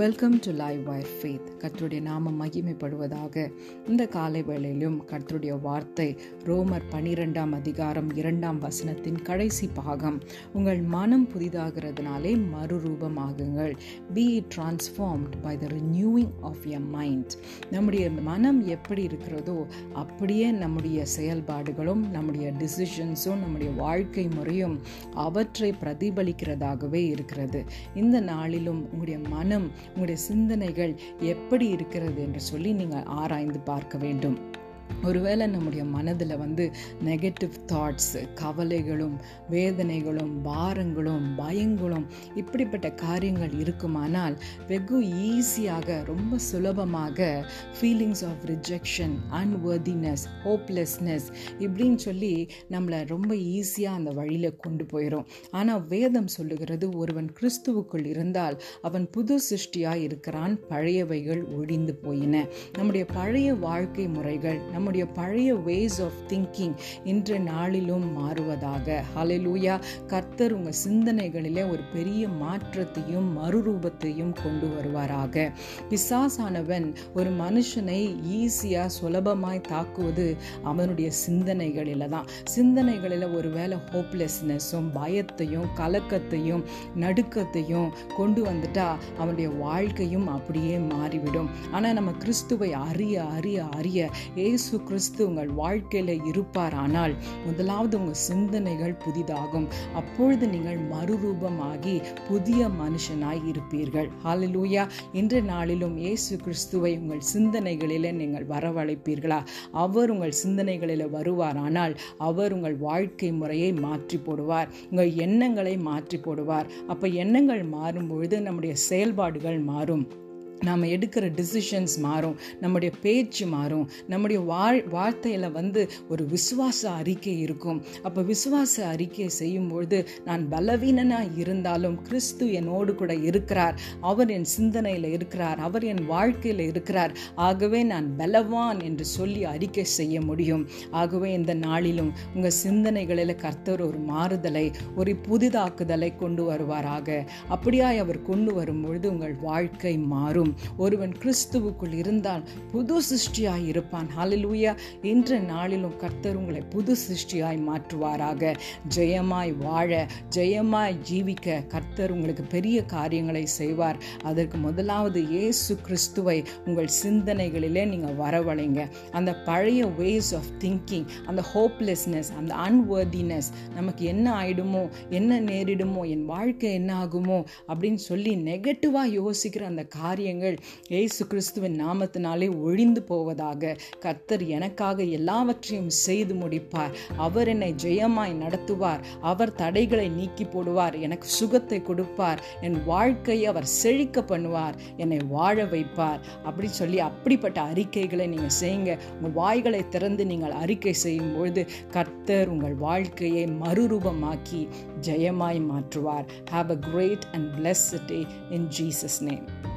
Welcome to live wire faith கர்த்தருடைய நாமம் மகிமைப்படுவதாக. இந்த காலை வேளையிலும் கர்த்தருடைய வார்த்தை ரோமர் பனிரெண்டாம் அதிகாரம் இரண்டாம் வசனத்தின் கடைசி பாகம். உங்கள் மனம் புதிதாகிறதுனாலே மறுரூபமாகுங்கள். Be transformed by the renewing of a mind நம்முடைய மனம் எப்படி இருக்கிறதோ அப்படியே நம்முடைய செயல்பாடுகளும் நம்முடைய டிசிஷன்ஸும் நம்முடைய வாழ்க்கை முறையும் அவற்றை பிரதிபலிக்கிறதாகவே இருக்கிறது. இந்த நாளிலும் உங்களுடைய மனம் உங்களுடைய சிந்தனைகள் எப்படி இருக்கிறது என்று சொல்லி நீங்கள் ஆராய்ந்து பார்க்க வேண்டும். ஒருவேளை நம்முடைய மனதில் வந்து நெகட்டிவ் தாட்ஸ் கவலைகளும் வேதனைகளும் பாரங்களும் பயங்களும் இப்படிப்பட்ட காரியங்கள் இருக்குமானால் வெகு ஈஸியாக ரொம்ப சுலபமாக feelings of rejection unworthiness hopelessness இப்படின்னு சொல்லி நம்மளை ரொம்ப ஈஸியாக அந்த வழியில் கொண்டு போயிடும் ஆனால் வேதம் சொல்லுகிறது ஒருவன் கிறிஸ்துவுக்குள் இருந்தால் அவன் புது சிருஷ்டியாக இருக்கிறான் பழையவைகள் ஒழிந்து போயின. நம்முடைய பழைய வாழ்க்கை முறைகள் நம்முடைய பழைய வேஸ் ஆஃப் திங்கிங் இன்ற நாளிலும் மாறுவதாக. ஹலலூயா கர்த்தர் உங்கள் சிந்தனைகளிலே ஒரு பெரிய மாற்றத்தையும் மறுரூபத்தையும் கொண்டு வருவாராக. பிசாசானவன் ஒரு மனுஷனை ஈஸியாக சுலபமாய் தாக்குவது அவனுடைய சிந்தனைகளில் தான். சிந்தனைகளில் ஒருவேளை ஹோப்லெஸ்னஸும் பயத்தையும் கலக்கத்தையும் நடுக்கத்தையும் கொண்டு வந்துட்டா அவனுடைய வாழ்க்கையும் அப்படியே மாறிவிடும். ஆனால் நம்ம கிறிஸ்துவை அறிய அறிய அறிய ஏ இயேசு கிறிஸ்து உங்கள் வாழ்க்கையில் இருப்பார் ஆனால் முதலாவது உங்கள் சிந்தனைகள் புதிதாகும். அப்பொழுது நீங்கள் மறுரூபமாகி புதிய மனுஷனாய் இருப்பீர்கள். ஹalleluya இன்று நாளிலும் இயேசு கிறிஸ்துவை உங்கள் சிந்தனைகளில் நீங்கள் வரவழைப்பீர்களா? அவர் உங்கள் சிந்தனைகளில் வருவார் ஆனால் அவர் உங்கள் வாழ்க்கை முறையை மாற்றி போடுவார். உங்கள் எண்ணங்களை மாற்றி போடுவார். அப்போ எண்ணங்கள் மாறும் பொழுது நம்முடைய செயல்பாடுகள் மாறும். நாம் எடுக்கிற டிசிஷன்ஸ் மாறும். நம்முடைய பேச்சு மாறும். நம்முடைய வாழ் வார்த்தையில் வந்து ஒரு விசுவாச அறிக்கை இருக்கும். அப்போ விசுவாச அறிக்கை செய்யும்பொழுது நான் பலவீனனாக இருந்தாலும் கிறிஸ்து என்னோடு கூட இருக்கிறார். அவர் என் சிந்தனையில் இருக்கிறார். அவர் என் வாழ்க்கையில் இருக்கிறார். ஆகவே நான் பலவான் என்று சொல்லி அறிக்கை செய்ய முடியும். ஆகவே இந்த நாளிலும் உங்கள் சிந்தனைகளில் கர்த்தர் ஒரு மாறுதலை ஒரு புதிதாக்குதலை கொண்டு வருவாராக. அப்படியாய் அவர் கொண்டு வரும்பொழுது உங்கள் வாழ்க்கை மாறும். ஒருவன் கிறிஸ்துவுக்குள் இருந்தால் புது சிருஷ்டியாய் இருப்பான். ஹாலிலூயா இன்ற நாளிலும் கர்த்தர் உங்களை புது சிருஷ்டியாய் மாற்றுவாராக. ஜெயமாய் வாழ ஜெயமாய் ஜீவிக்க கர்த்தர் உங்களுக்கு பெரிய காரியங்களை செய்வார். அதற்கு முதலாவது இயேசு கிறிஸ்துவை உங்கள் சிந்தனைகளிலே நீங்கள் வரவழைங்க. அந்த பழைய வேஸ் ஆஃப் திங்கிங் அந்த ஹோப்லெஸ்னஸ் அந்த அன்வர்தினஸ் நமக்கு என்ன ஆயிடுமோ என்ன நேரிடுமோ என் வாழ்க்கை என்ன ஆகுமோ அப்படின்னு சொல்லி நெகட்டிவாக யோசிக்கிற அந்த காரியங்கள் ஏசு கிறிஸ்துவின் நாமத்தினாலே ஒழிந்து போவதாக கர்த்தர் எனக்காக எல்லாவற்றையும் செய்து முடிப்பார். அவர் என்னை ஜெயமாய் நடத்துவார். அவர் தடைகளை நீக்கி போடுவார். எனக்கு சுகத்தை கொடுப்பார். என் வாழ்க்கையை அவர் செழிக்க பண்ணுவார். என்னை வாழ வைப்பார். அப்படி சொல்லி அப்படிப்பட்ட அறிக்கைகளை நீங்கள் செய்யுங்க. உங்கள் வாய்களை திறந்து நீங்கள் அறிக்கை செய்யும் பொழுது கர்த்தர் உங்கள் வாழ்க்கையை மறுரூபமாக்கி ஜெயமாய் மாற்றுவார். Have a great and blessed day in Jesus name